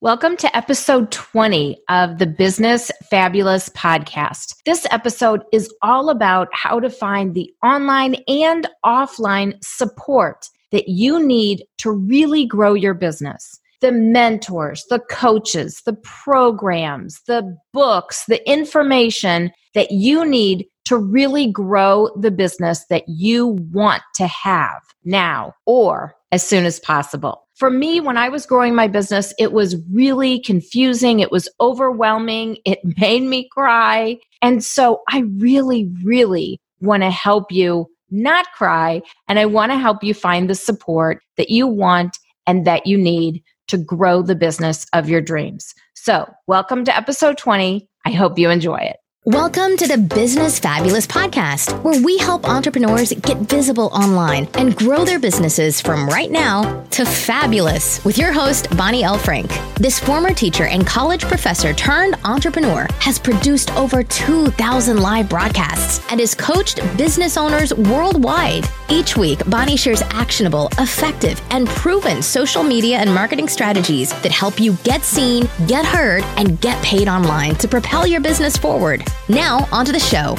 Welcome to episode 20 of the Business Fabulous podcast. This episode is all about how to find the online and offline support that you need to really grow your business. The mentors, the coaches, the programs, the books, the information that you need to really grow the business that you want to have now or as soon as possible for me, when I was growing my business, it was really confusing. It was overwhelming. It made me cry. And so I really, really want to help you not cry. And I want to help you find the support that you want and that you need to grow the business of your dreams. So, welcome to episode 20. I hope you enjoy it. Welcome to the Business Fabulous podcast, where we help entrepreneurs get visible online and grow their businesses from right now to fabulous with your host, Bonnie L. Frank. This former teacher and college professor turned entrepreneur has produced over 2,000 live broadcasts and has coached business owners worldwide. Each week, Bonnie shares actionable, effective, and proven social media and marketing strategies that help you get seen, get heard, and get paid online to propel your business forward. Now, onto the show.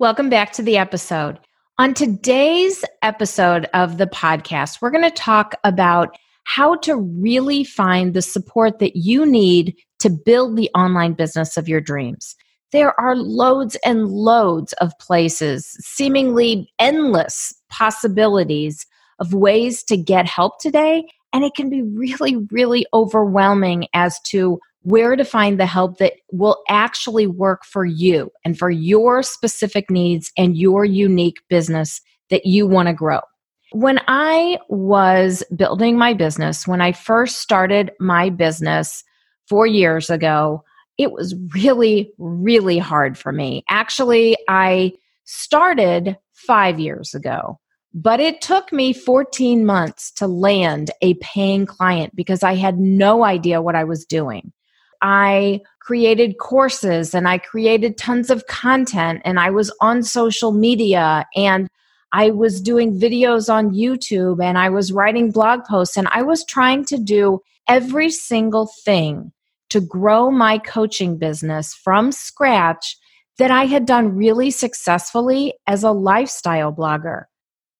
Welcome back to the episode. On today's episode of the podcast, we're going to talk about how to really find the support that you need to build the online business of your dreams. There are loads and loads of places, seemingly endless possibilities of ways to get help today. And it can be really, really overwhelming as to where to find the help that will actually work for you and for your specific needs and your unique business that you want to grow. When I was building my business, when I first started my business four years ago, it was really, really hard for me. Actually, I started five years ago. But it took me 14 months to land a paying client because I had no idea what I was doing. I created courses and I created tons of content and I was on social media and I was doing videos on YouTube and I was writing blog posts and I was trying to do every single thing to grow my coaching business from scratch that I had done really successfully as a lifestyle blogger.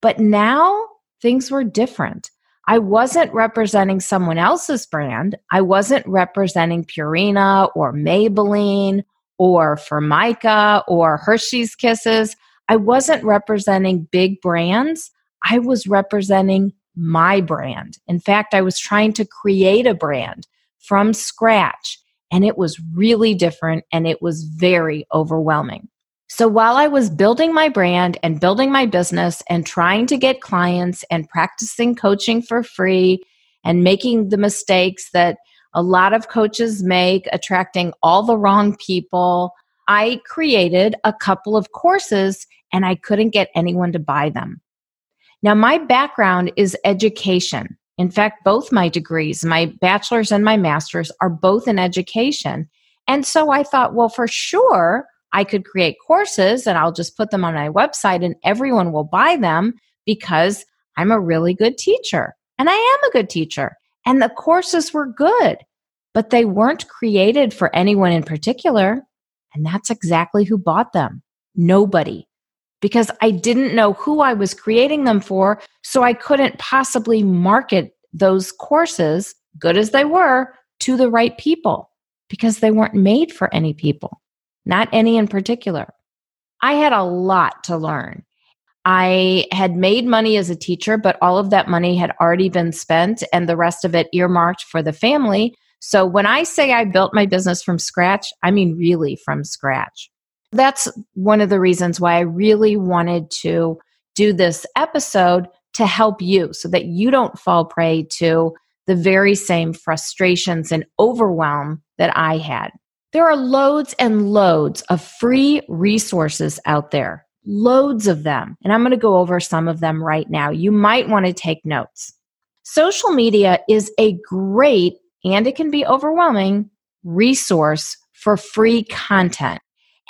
But now things were different. I wasn't representing someone else's brand. I wasn't representing Purina or Maybelline or Formica or Hershey's Kisses. I wasn't representing big brands. I was representing my brand. In fact, I was trying to create a brand from scratch, and it was really different and it was very overwhelming. So while I was building my brand and building my business and trying to get clients and practicing coaching for free and making the mistakes that a lot of coaches make, attracting all the wrong people, I created a couple of courses and I couldn't get anyone to buy them. Now, my background is education. In fact, both my degrees, my bachelor's and my master's, are both in education. And so I thought, well, for sure, I could create courses and I'll just put them on my website and everyone will buy them because I'm a really good teacher. And I am a good teacher. And the courses were good, but they weren't created for anyone in particular. And that's exactly who bought them. Nobody. Because I didn't know who I was creating them for. So I couldn't possibly market those courses, good as they were, to the right people because they weren't made for any people not any in particular. I had a lot to learn. I had made money as a teacher, but all of that money had already been spent and the rest of it earmarked for the family. So when I say I built my business from scratch, I mean really from scratch. That's one of the reasons why I really wanted to do this episode to help you so that you don't fall prey to the very same frustrations and overwhelm that I had. There are loads and loads of free resources out there, loads of them. And I'm going to go over some of them right now. You might want to take notes. Social media is a great and it can be overwhelming resource for free content.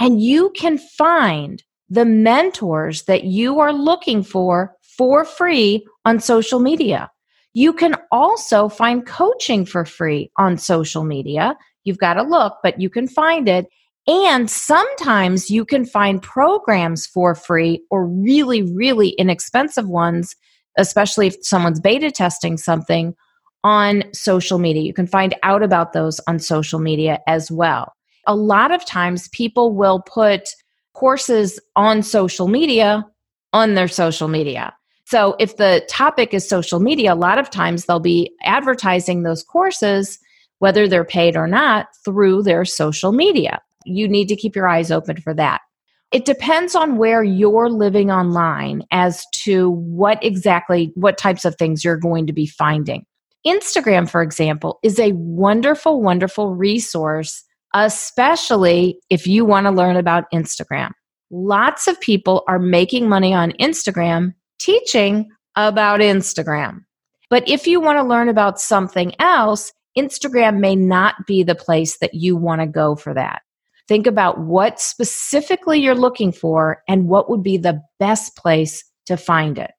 And you can find the mentors that you are looking for for free on social media. You can also find coaching for free on social media. You've got to look, but you can find it. And sometimes you can find programs for free or really, really inexpensive ones, especially if someone's beta testing something on social media. You can find out about those on social media as well. A lot of times people will put courses on social media on their social media. So if the topic is social media, a lot of times they'll be advertising those courses, whether they're paid or not, through their social media. You need to keep your eyes open for that. It depends on where you're living online as to what exactly, what types of things you're going to be finding. Instagram, for example, is a wonderful, wonderful resource, especially if you want to learn about Instagram. Lots of people are making money on Instagram teaching about Instagram. But if you want to learn about something else, Instagram may not be the place that you want to go for that. Think about what specifically you're looking for and what would be the best place to find it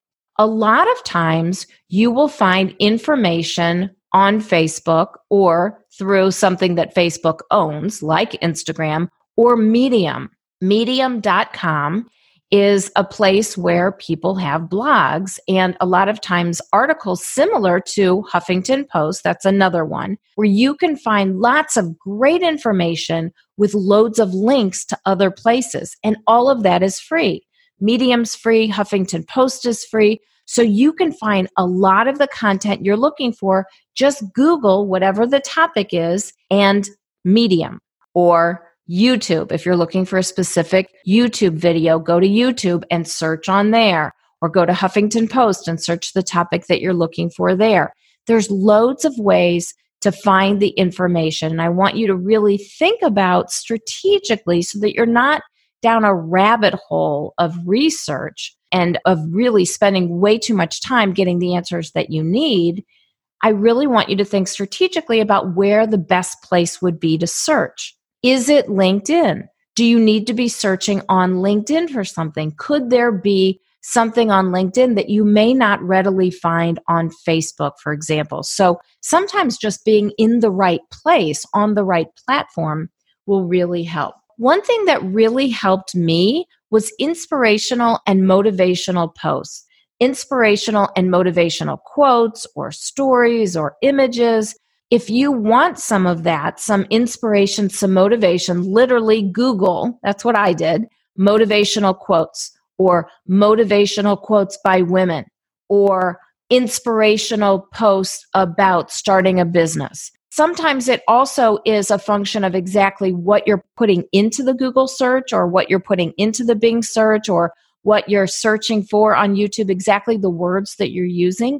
a lot of times you will find information on Facebook or through something that Facebook owns, like Instagram or Medium. Medium.com is a place where people have blogs and a lot of times articles similar to Huffington Post. That's another one where you can find lots of great information with loads of links to other places. And all of that is free. Medium's free, Huffington Post is free. So you can find a lot of the content you're looking for. Just Google whatever the topic is and Medium or YouTube. If you're looking for a specific YouTube video, go to YouTube and search on there or go to Huffington Post and search the topic that you're looking for there. There's loads of ways to find the information. And I want you to really think about strategically so that you're not down a rabbit hole of research and of really spending way too much time getting the answers that you need, I really want you to think strategically about where the best place would be to search. Is it LinkedIn? Do you need to be searching on LinkedIn for something? Could there be something on LinkedIn that you may not readily find on Facebook, for example? So sometimes just being in the right place on the right platform will really help. One thing that really helped me was inspirational and motivational posts, inspirational and motivational quotes or stories or images. If you want some of that, some inspiration, some motivation, literally Google, that's what I did, motivational quotes or motivational quotes by women or inspirational posts about starting a business. Sometimes it also is a function of exactly what you're putting into the Google search or what you're putting into the Bing search or what you're searching for on YouTube, exactly the words that you're using.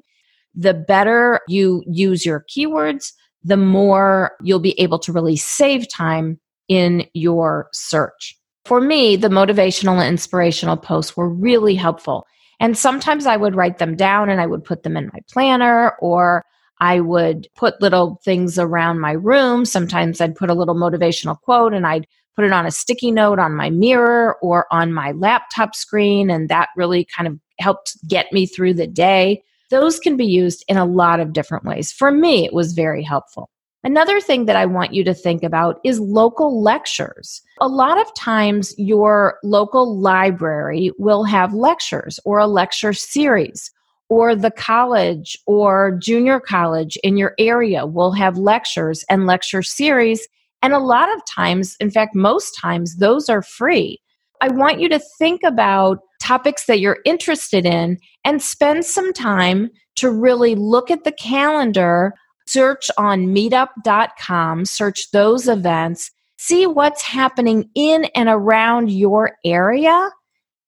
The better you use your keywords, the more you'll be able to really save time in your search. For me, the motivational and inspirational posts were really helpful. And sometimes I would write them down and I would put them in my planner or I would put little things around my room. Sometimes I'd put a little motivational quote and I'd put it on a sticky note on my mirror or on my laptop screen. And that really kind of helped get me through the day. Those can be used in a lot of different ways. For me, it was very helpful. Another thing that I want you to think about is local lectures. A lot of times, your local library will have lectures or a lecture series or the college or junior college in your area will have lectures and lecture series. And a lot of times, in fact, most times, those are free. I want you to think about topics that you're interested in and spend some time to really look at the calendar, search on meetup.com, search those events, see what's happening in and around your area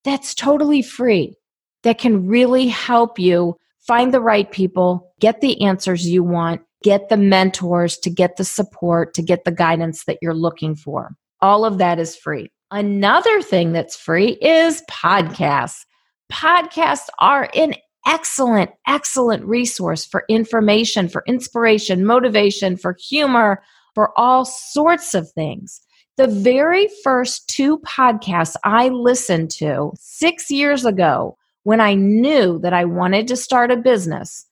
that's totally free that can really help you find the right people, get the answers you want, get the mentors to get the support, to get the guidance that you're looking for. All of that is free. Another thing that's free is podcasts. Podcasts are an excellent, excellent resource for information, for inspiration, motivation, for humor, for all sorts of things. The very first two podcasts I listened to six years ago when I knew that I wanted to start a business,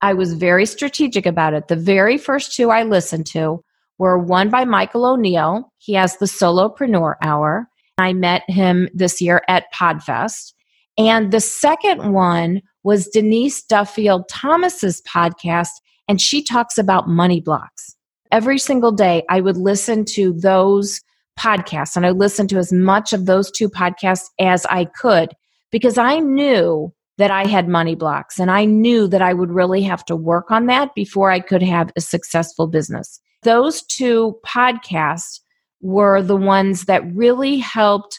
I was very strategic about it. The very first two I listened to were one by Michael O'Neal. He has the Solopreneur Hour. I met him this year at Podfest. And the second one was Denise Duffield Thomas's podcast, and she talks about money blocks. Every single day, I would listen to those podcasts, and I listened to as much of those two podcasts as I could because I knew that I had money blocks and I knew that I would really have to work on that before I could have a successful business. Those two podcasts were the ones that really helped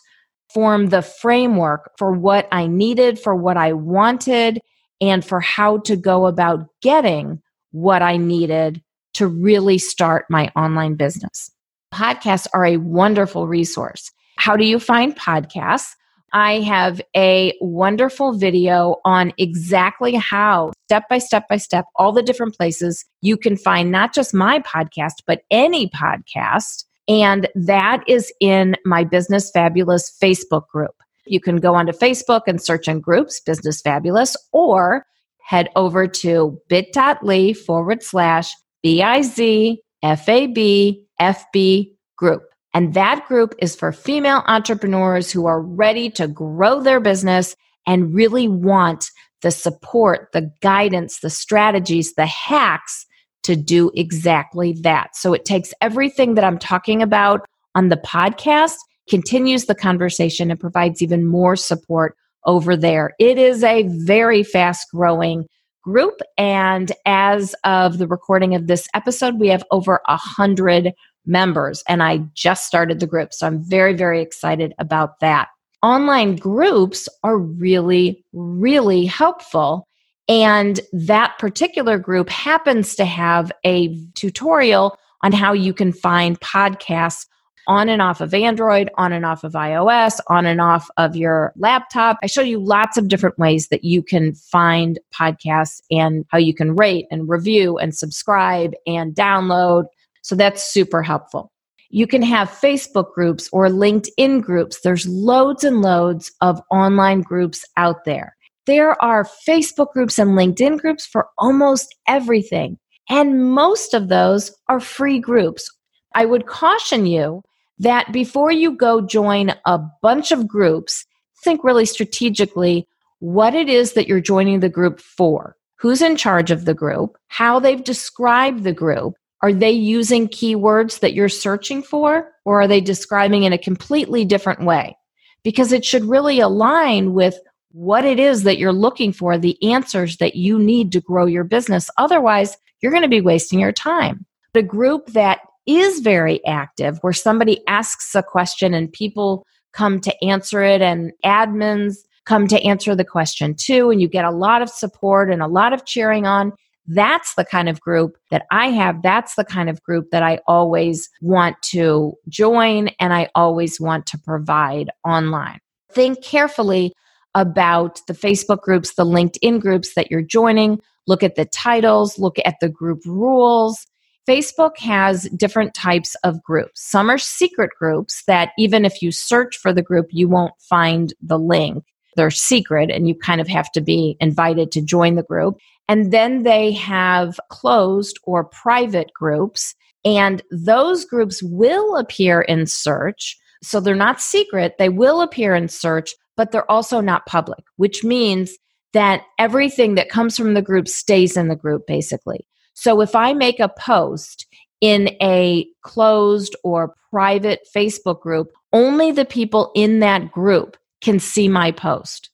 form the framework for what I needed, for what I wanted, and for how to go about getting what I needed to really start my online business. Podcasts are a wonderful resource. How do you find podcasts? I have a wonderful video on exactly how, step by step by step, all the different places you can find not just my podcast, but any podcast. And that is in my Business Fabulous Facebook group. You can go onto Facebook and search in groups, Business Fabulous, or head over to bit.ly forward slash B I Z F A B F B group. And that group is for female entrepreneurs who are ready to grow their business and really want the support, the guidance, the strategies, the hacks to do exactly that. So it takes everything that I'm talking about on the podcast, continues the conversation, and provides even more support over there. It is a very fast growing group. And as of the recording of this episode, we have over a hundred members and I just started the group. So I'm very, very excited about that. Online groups are really, really helpful. And that particular group happens to have a tutorial on how you can find podcasts on and off of Android, on and off of iOS, on and off of your laptop. I show you lots of different ways that you can find podcasts and how you can rate and review and subscribe and download. So that's super helpful. You can have Facebook groups or LinkedIn groups. There's loads and loads of online groups out there. There are Facebook groups and LinkedIn groups for almost everything. And most of those are free groups. I would caution you that before you go join a bunch of groups, think really strategically what it is that you're joining the group for. Who's in charge of the group? How they've described the group? Are they using keywords that you're searching for? Or are they describing in a completely different way? Because it should really align with what it is that you're looking for, the answers that you need to grow your business. Otherwise, you're going to be wasting your time. The group that is very active, where somebody asks a question and people come to answer it, and admins come to answer the question too, and you get a lot of support and a lot of cheering on. That's the kind of group that I have. That's the kind of group that I always want to join and I always want to provide online. Think carefully about the Facebook groups, the LinkedIn groups that you're joining. Look at the titles, look at the group rules, Facebook has different types of groups. Some are secret groups that even if you search for the group, you won't find the link. They're secret and you kind of have to be invited to join the group. And then they have closed or private groups. And those groups will appear in search. So they're not secret. They will appear in search, but they're also not public, which means that everything that comes from the group stays in the group basically. So if I make a post in a closed or private Facebook group, only the people in that group can see my post.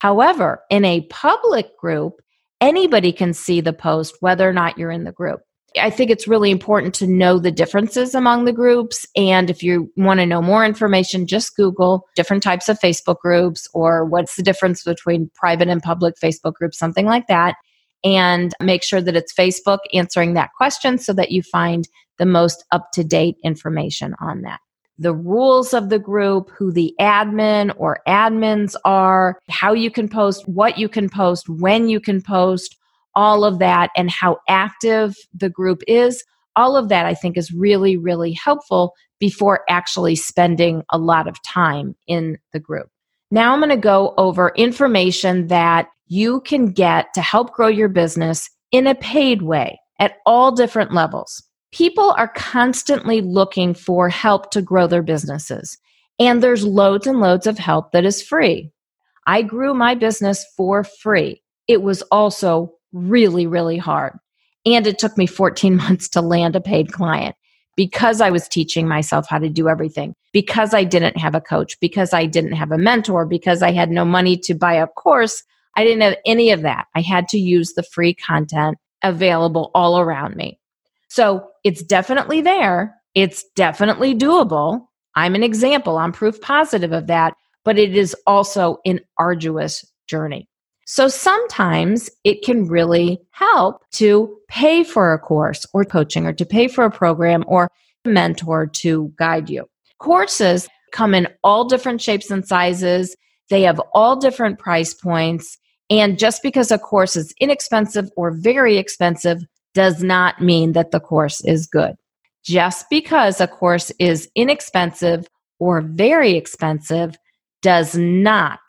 However, in a public group, anybody can see the post, whether or not you're in the group. I think it's really important to know the differences among the groups. And if you want to know more information, just Google different types of Facebook groups or what's the difference between private and public Facebook groups, something like that and make sure that it's Facebook answering that question so that you find the most up to date information on that. The rules of the group, who the admin or admins are, how you can post, what you can post, when you can post, all of that, and how active the group is. All of that I think is really, really helpful before actually spending a lot of time in the group. Now I'm going to go over information that you can get to help grow your business in a paid way at all different levels. People are constantly looking for help to grow their businesses, and there's loads and loads of help that is free. I grew my business for free. It was also really, really hard. And it took me 14 months to land a paid client because I was teaching myself how to do everything, because I didn't have a coach, because I didn't have a mentor, because I had no money to buy a course. I didn't have any of that. I had to use the free content available all around me. So it's definitely there. It's definitely doable. I'm an example. I'm proof positive of that, but it is also an arduous journey. So sometimes it can really help to pay for a course or coaching or to pay for a program or a mentor to guide you. Courses come in all different shapes and sizes. They have all different price points. And just because a course is inexpensive or very expensive does not mean that the course is good. Just because a course is inexpensive or very expensive does not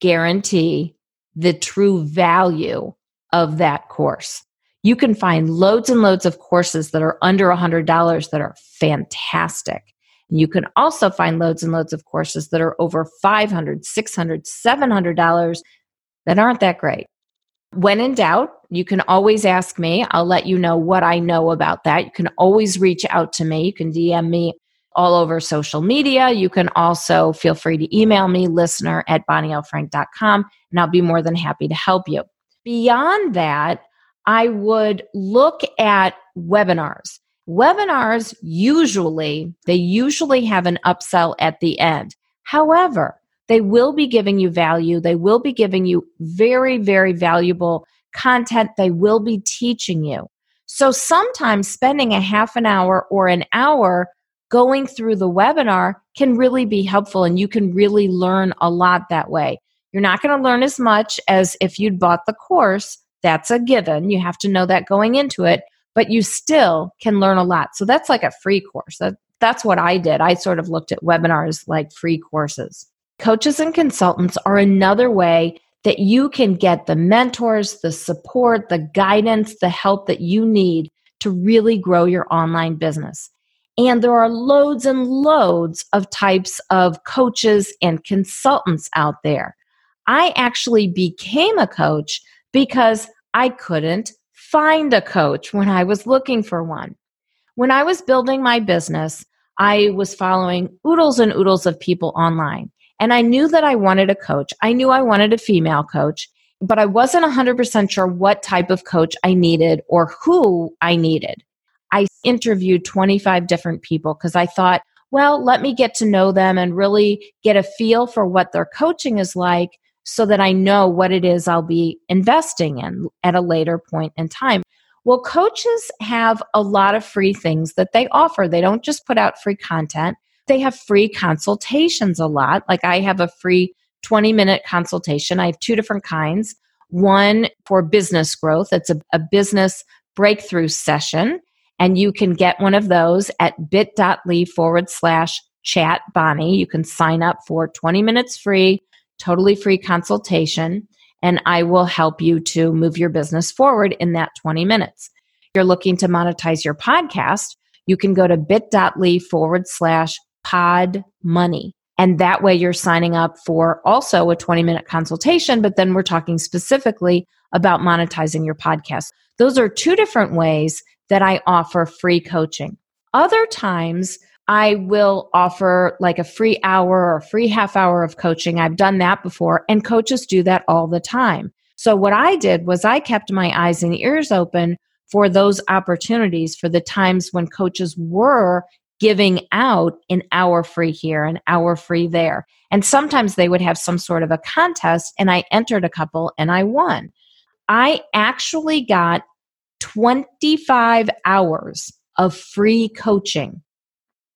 guarantee the true value of that course. You can find loads and loads of courses that are under $100 that are fantastic. You can also find loads and loads of courses that are over $500, $600, $700 that aren't that great. When in doubt, you can always ask me. I'll let you know what I know about that. You can always reach out to me. You can DM me all over social media. You can also feel free to email me, listener at bonnielfrank.com, and I'll be more than happy to help you. Beyond that, I would look at webinars. Webinars usually, they usually have an upsell at the end. However, they will be giving you value. They will be giving you very, very valuable content. They will be teaching you. So sometimes spending a half an hour or an hour going through the webinar can really be helpful and you can really learn a lot that way. You're not going to learn as much as if you'd bought the course. That's a given. You have to know that going into it, but you still can learn a lot. So that's like a free course. That, that's what I did. I sort of looked at webinars like free courses. Coaches and consultants are another way that you can get the mentors, the support, the guidance, the help that you need to really grow your online business. And there are loads and loads of types of coaches and consultants out there. I actually became a coach because I couldn't find a coach when I was looking for one. When I was building my business, I was following oodles and oodles of people online. And I knew that I wanted a coach. I knew I wanted a female coach, but I wasn't 100% sure what type of coach I needed or who I needed. I interviewed 25 different people because I thought, well, let me get to know them and really get a feel for what their coaching is like so that I know what it is I'll be investing in at a later point in time. Well, coaches have a lot of free things that they offer. They don't just put out free content, they have free consultations a lot. Like I have a free 20 minute consultation. I have two different kinds one for business growth, it's a, a business breakthrough session. And you can get one of those at bit.ly forward slash chat Bonnie. You can sign up for 20 minutes free, totally free consultation, and I will help you to move your business forward in that 20 minutes. If you're looking to monetize your podcast, you can go to bit.ly forward slash pod money. And that way you're signing up for also a 20 minute consultation, but then we're talking specifically about monetizing your podcast. Those are two different ways that I offer free coaching. Other times, I will offer like a free hour or free half hour of coaching. I've done that before, and coaches do that all the time. So, what I did was I kept my eyes and ears open for those opportunities for the times when coaches were giving out an hour free here, an hour free there. And sometimes they would have some sort of a contest, and I entered a couple and I won. I actually got 25 hours of free coaching.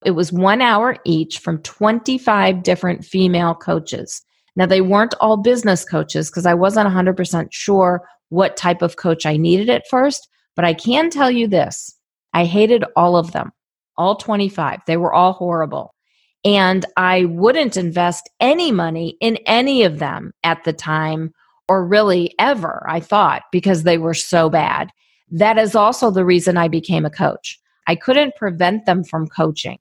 It was one hour each from 25 different female coaches. Now, they weren't all business coaches because I wasn't 100% sure what type of coach I needed at first, but I can tell you this I hated all of them, all 25. They were all horrible. And I wouldn't invest any money in any of them at the time or really ever, I thought, because they were so bad. That is also the reason I became a coach. I couldn't prevent them from coaching,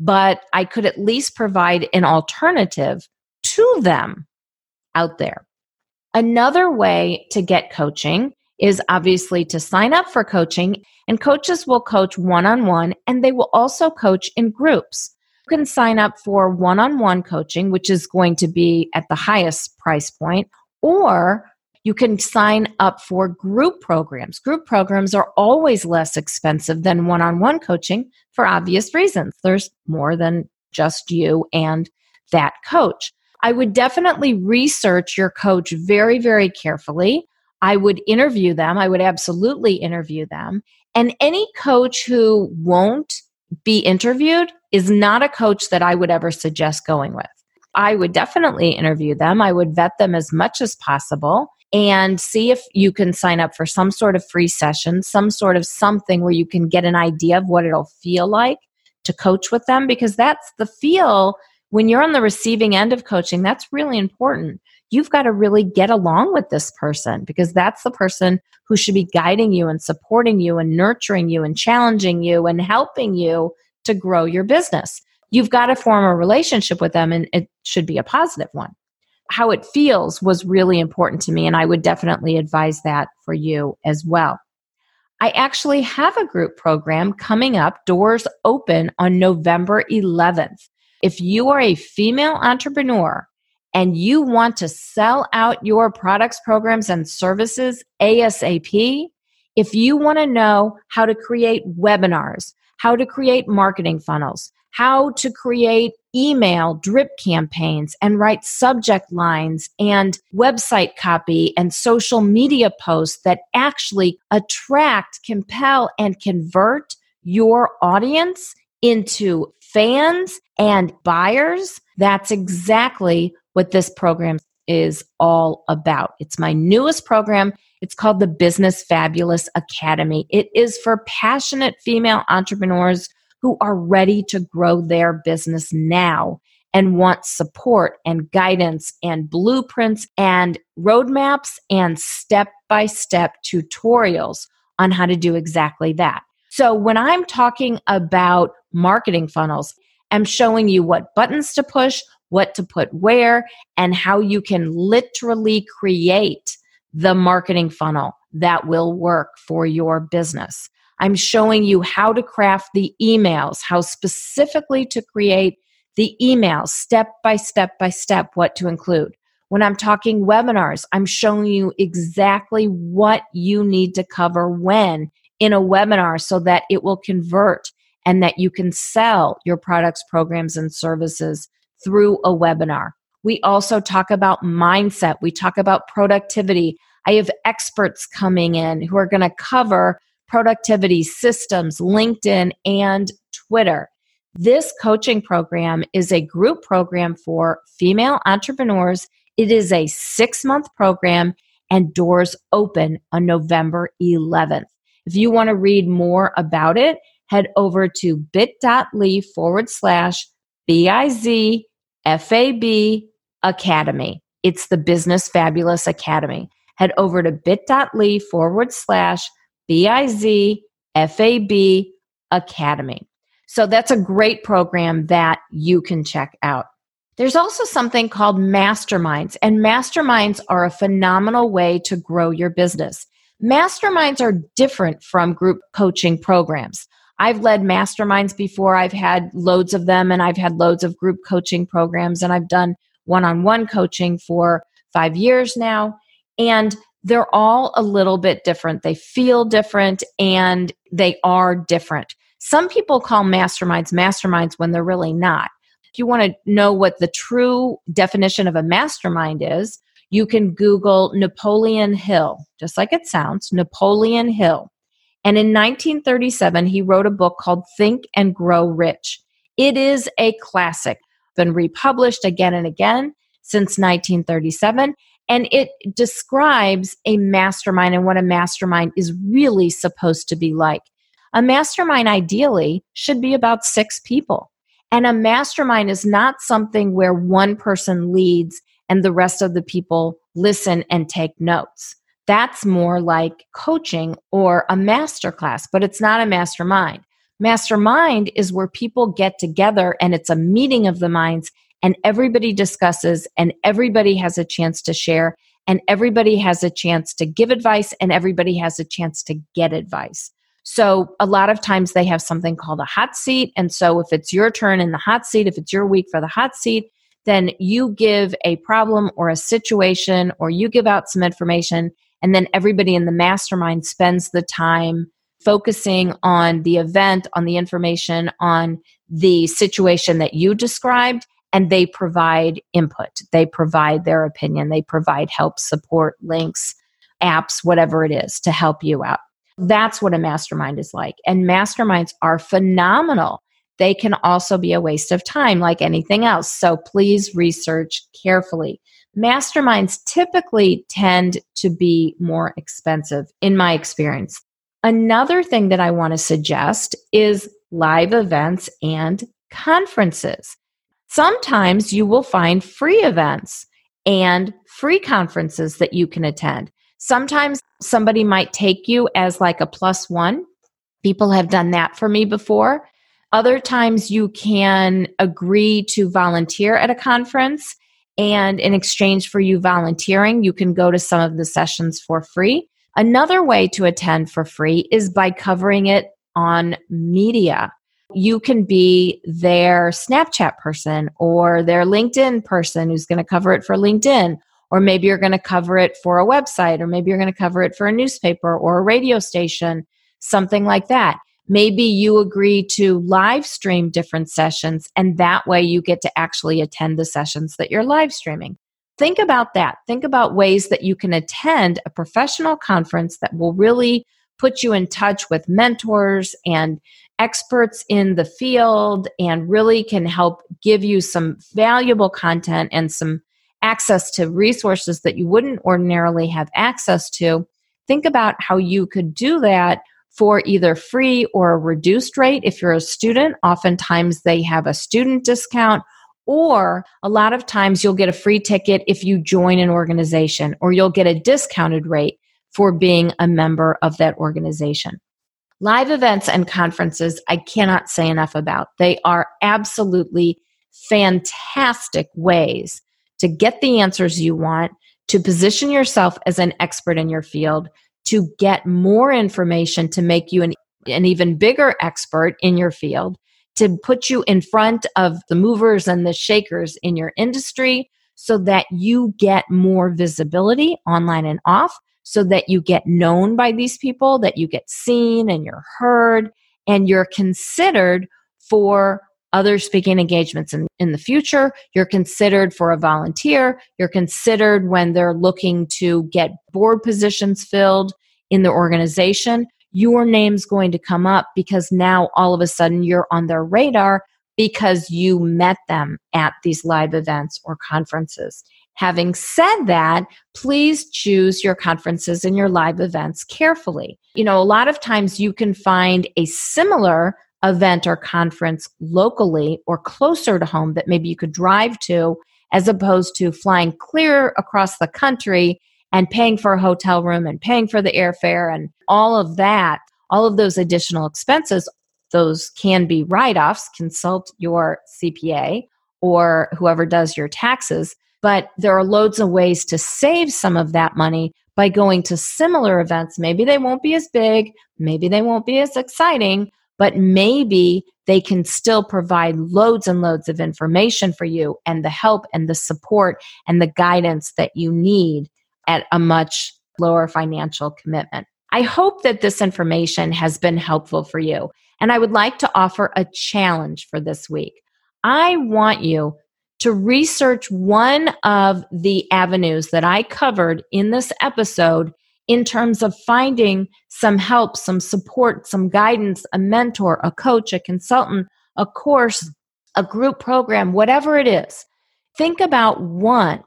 but I could at least provide an alternative to them out there. Another way to get coaching is obviously to sign up for coaching, and coaches will coach one on one and they will also coach in groups. You can sign up for one on one coaching, which is going to be at the highest price point, or you can sign up for group programs. Group programs are always less expensive than one on one coaching for obvious reasons. There's more than just you and that coach. I would definitely research your coach very, very carefully. I would interview them. I would absolutely interview them. And any coach who won't be interviewed is not a coach that I would ever suggest going with. I would definitely interview them. I would vet them as much as possible and see if you can sign up for some sort of free session, some sort of something where you can get an idea of what it'll feel like to coach with them because that's the feel when you're on the receiving end of coaching, that's really important. You've got to really get along with this person because that's the person who should be guiding you and supporting you and nurturing you and challenging you and helping you to grow your business. You've got to form a relationship with them and it should be a positive one. How it feels was really important to me, and I would definitely advise that for you as well. I actually have a group program coming up, doors open on November 11th. If you are a female entrepreneur and you want to sell out your products, programs, and services ASAP, if you want to know how to create webinars, how to create marketing funnels, how to create email drip campaigns and write subject lines and website copy and social media posts that actually attract, compel, and convert your audience into fans and buyers, that's exactly what this program is all about. It's my newest program. It's called the Business Fabulous Academy. It is for passionate female entrepreneurs who are ready to grow their business now and want support and guidance and blueprints and roadmaps and step by step tutorials on how to do exactly that. So when I'm talking about marketing funnels, I'm showing you what buttons to push, what to put where, and how you can literally create the marketing funnel that will work for your business. I'm showing you how to craft the emails, how specifically to create the emails, step by step by step, what to include. When I'm talking webinars, I'm showing you exactly what you need to cover when in a webinar so that it will convert and that you can sell your products, programs, and services through a webinar. We also talk about mindset, we talk about productivity. I have experts coming in who are going to cover productivity systems, LinkedIn, and Twitter. This coaching program is a group program for female entrepreneurs. It is a six month program and doors open on November 11th. If you want to read more about it, head over to bit.ly forward slash BIZ FAB Academy. It's the Business Fabulous Academy. Head over to bit.ly forward slash BIZ FAB Academy. So that's a great program that you can check out. There's also something called masterminds, and masterminds are a phenomenal way to grow your business. Masterminds are different from group coaching programs. I've led masterminds before. I've had loads of them and I've had loads of group coaching programs and I've done one on one coaching for five years now. And they're all a little bit different. They feel different and they are different. Some people call masterminds masterminds when they're really not. If you want to know what the true definition of a mastermind is, you can Google Napoleon Hill, just like it sounds, Napoleon Hill. And in 1937, he wrote a book called Think and Grow Rich. It is a classic, been republished again and again since 1937. And it describes a mastermind and what a mastermind is really supposed to be like. A mastermind ideally should be about six people. And a mastermind is not something where one person leads and the rest of the people listen and take notes. That's more like coaching or a masterclass, but it's not a mastermind. Mastermind is where people get together and it's a meeting of the minds and everybody discusses and everybody has a chance to share and everybody has a chance to give advice and everybody has a chance to get advice. So a lot of times they have something called a hot seat. And so if it's your turn in the hot seat, if it's your week for the hot seat, then you give a problem or a situation or you give out some information and then everybody in the mastermind spends the time focusing on the event, on the information, on the situation that you described, and they provide input. They provide their opinion. They provide help, support, links, apps, whatever it is to help you out. That's what a mastermind is like. And masterminds are phenomenal. They can also be a waste of time, like anything else. So please research carefully. Masterminds typically tend to be more expensive, in my experience. Another thing that I want to suggest is live events and conferences. Sometimes you will find free events and free conferences that you can attend. Sometimes somebody might take you as like a plus one. People have done that for me before. Other times you can agree to volunteer at a conference and in exchange for you volunteering, you can go to some of the sessions for free. Another way to attend for free is by covering it on media. You can be their Snapchat person or their LinkedIn person who's going to cover it for LinkedIn. Or maybe you're going to cover it for a website, or maybe you're going to cover it for a newspaper or a radio station, something like that. Maybe you agree to live stream different sessions, and that way you get to actually attend the sessions that you're live streaming. Think about that. Think about ways that you can attend a professional conference that will really put you in touch with mentors and experts in the field and really can help give you some valuable content and some access to resources that you wouldn't ordinarily have access to. Think about how you could do that for either free or a reduced rate. If you're a student, oftentimes they have a student discount, or a lot of times you'll get a free ticket if you join an organization, or you'll get a discounted rate for being a member of that organization. Live events and conferences, I cannot say enough about. They are absolutely fantastic ways to get the answers you want, to position yourself as an expert in your field, to get more information to make you an, an even bigger expert in your field, to put you in front of the movers and the shakers in your industry so that you get more visibility online and off, so that you get known by these people, that you get seen and you're heard, and you're considered for other speaking engagements in, in the future. You're considered for a volunteer. You're considered when they're looking to get board positions filled in the organization. Your name's going to come up because now all of a sudden you're on their radar because you met them at these live events or conferences. Having said that, please choose your conferences and your live events carefully. You know, a lot of times you can find a similar event or conference locally or closer to home that maybe you could drive to as opposed to flying clear across the country and paying for a hotel room and paying for the airfare and all of that, all of those additional expenses, those can be write offs. Consult your CPA or whoever does your taxes. But there are loads of ways to save some of that money by going to similar events. Maybe they won't be as big, maybe they won't be as exciting, but maybe they can still provide loads and loads of information for you and the help and the support and the guidance that you need at a much lower financial commitment. I hope that this information has been helpful for you. And I would like to offer a challenge for this week. I want you to research one of the avenues that I covered in this episode in terms of finding some help, some support, some guidance, a mentor, a coach, a consultant, a course, a group program, whatever it is. Think about one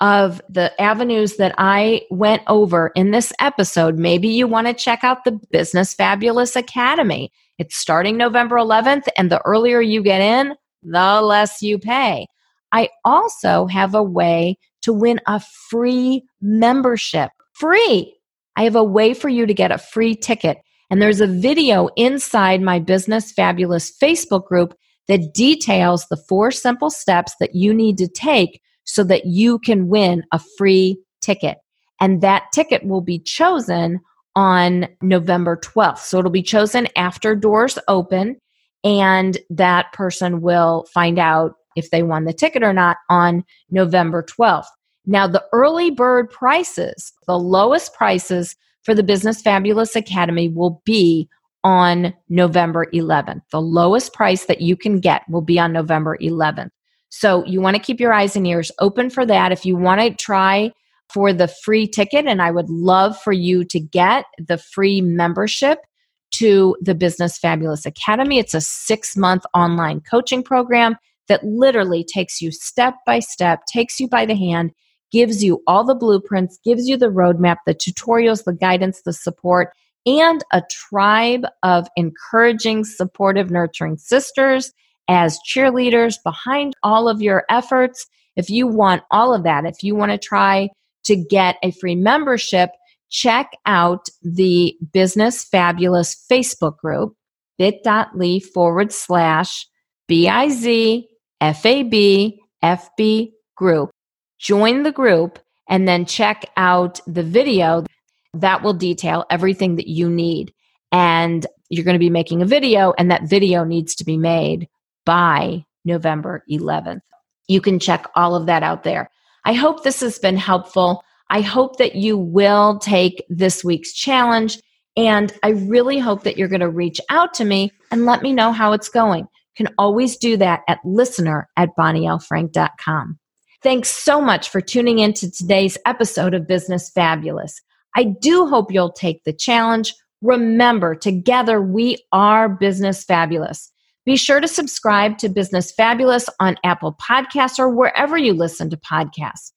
of the avenues that I went over in this episode. Maybe you want to check out the Business Fabulous Academy. It's starting November 11th, and the earlier you get in, the less you pay. I also have a way to win a free membership. Free I have a way for you to get a free ticket. And there's a video inside my Business Fabulous Facebook group that details the four simple steps that you need to take so that you can win a free ticket. And that ticket will be chosen on November 12th. So it'll be chosen after doors open, and that person will find out if they won the ticket or not on November 12th. Now, the early bird prices, the lowest prices for the Business Fabulous Academy will be on November 11th. The lowest price that you can get will be on November 11th. So you want to keep your eyes and ears open for that. If you want to try for the free ticket, and I would love for you to get the free membership to the Business Fabulous Academy. It's a six month online coaching program that literally takes you step by step, takes you by the hand, gives you all the blueprints, gives you the roadmap, the tutorials, the guidance, the support, and a tribe of encouraging, supportive, nurturing sisters as cheerleaders behind all of your efforts. If you want all of that, if you want to try to get a free membership, check out the Business Fabulous Facebook group, bit.ly forward slash B I Z F A B F B group. Join the group and then check out the video that will detail everything that you need. And you're going to be making a video, and that video needs to be made by November 11th. You can check all of that out there. I hope this has been helpful. I hope that you will take this week's challenge. And I really hope that you're going to reach out to me and let me know how it's going. You can always do that at listener at bonnielfrank.com. Thanks so much for tuning in to today's episode of Business Fabulous. I do hope you'll take the challenge. Remember, together we are Business Fabulous. Be sure to subscribe to Business Fabulous on Apple Podcasts or wherever you listen to podcasts.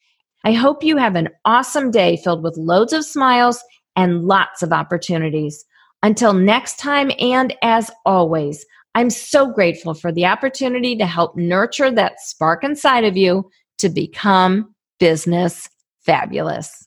I hope you have an awesome day filled with loads of smiles and lots of opportunities. Until next time, and as always, I'm so grateful for the opportunity to help nurture that spark inside of you to become business fabulous.